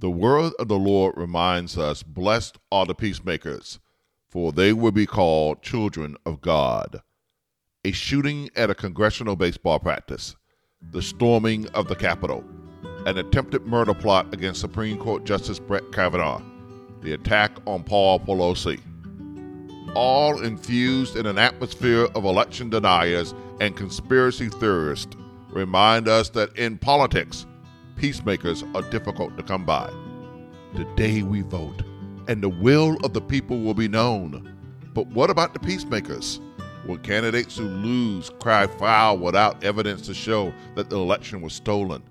The word of the Lord reminds us Blessed are the peacemakers, for they will be called children of God. A shooting at a congressional baseball practice, the storming of the Capitol, an attempted murder plot against Supreme Court Justice Brett Kavanaugh, the attack on Paul Pelosi, all infused in an atmosphere of election deniers and conspiracy theorists, remind us that in politics, peacemakers are difficult to come by. The day we vote, and the will of the people will be known. But what about the peacemakers? Will candidates who lose cry foul without evidence to show that the election was stolen?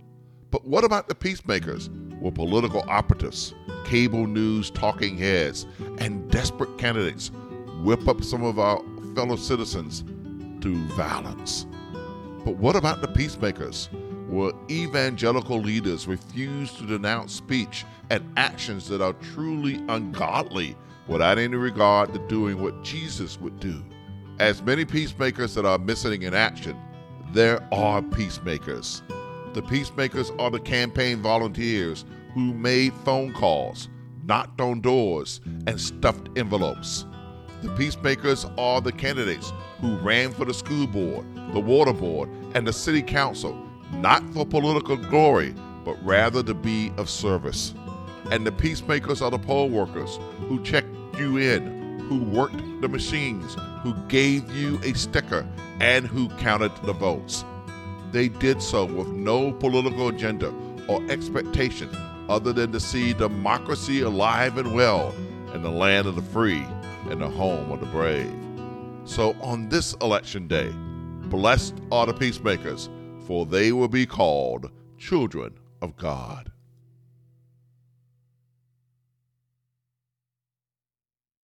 But what about the peacemakers? Will political operatives, cable news talking heads, and desperate candidates whip up some of our fellow citizens to violence? But what about the peacemakers? Will evangelical leaders refuse to denounce speech and actions that are truly ungodly without any regard to doing what Jesus would do? As many peacemakers that are missing in action, there are peacemakers. The peacemakers are the campaign volunteers who made phone calls, knocked on doors, and stuffed envelopes. The peacemakers are the candidates who ran for the school board, the water board, and the city council not for political glory, but rather to be of service. And the peacemakers are the poll workers who checked you in, who worked the machines, who gave you a sticker, and who counted the votes. They did so with no political agenda or expectation other than to see democracy alive and well in the land of the free and the home of the brave. So on this election day, blessed are the peacemakers for they will be called children of God.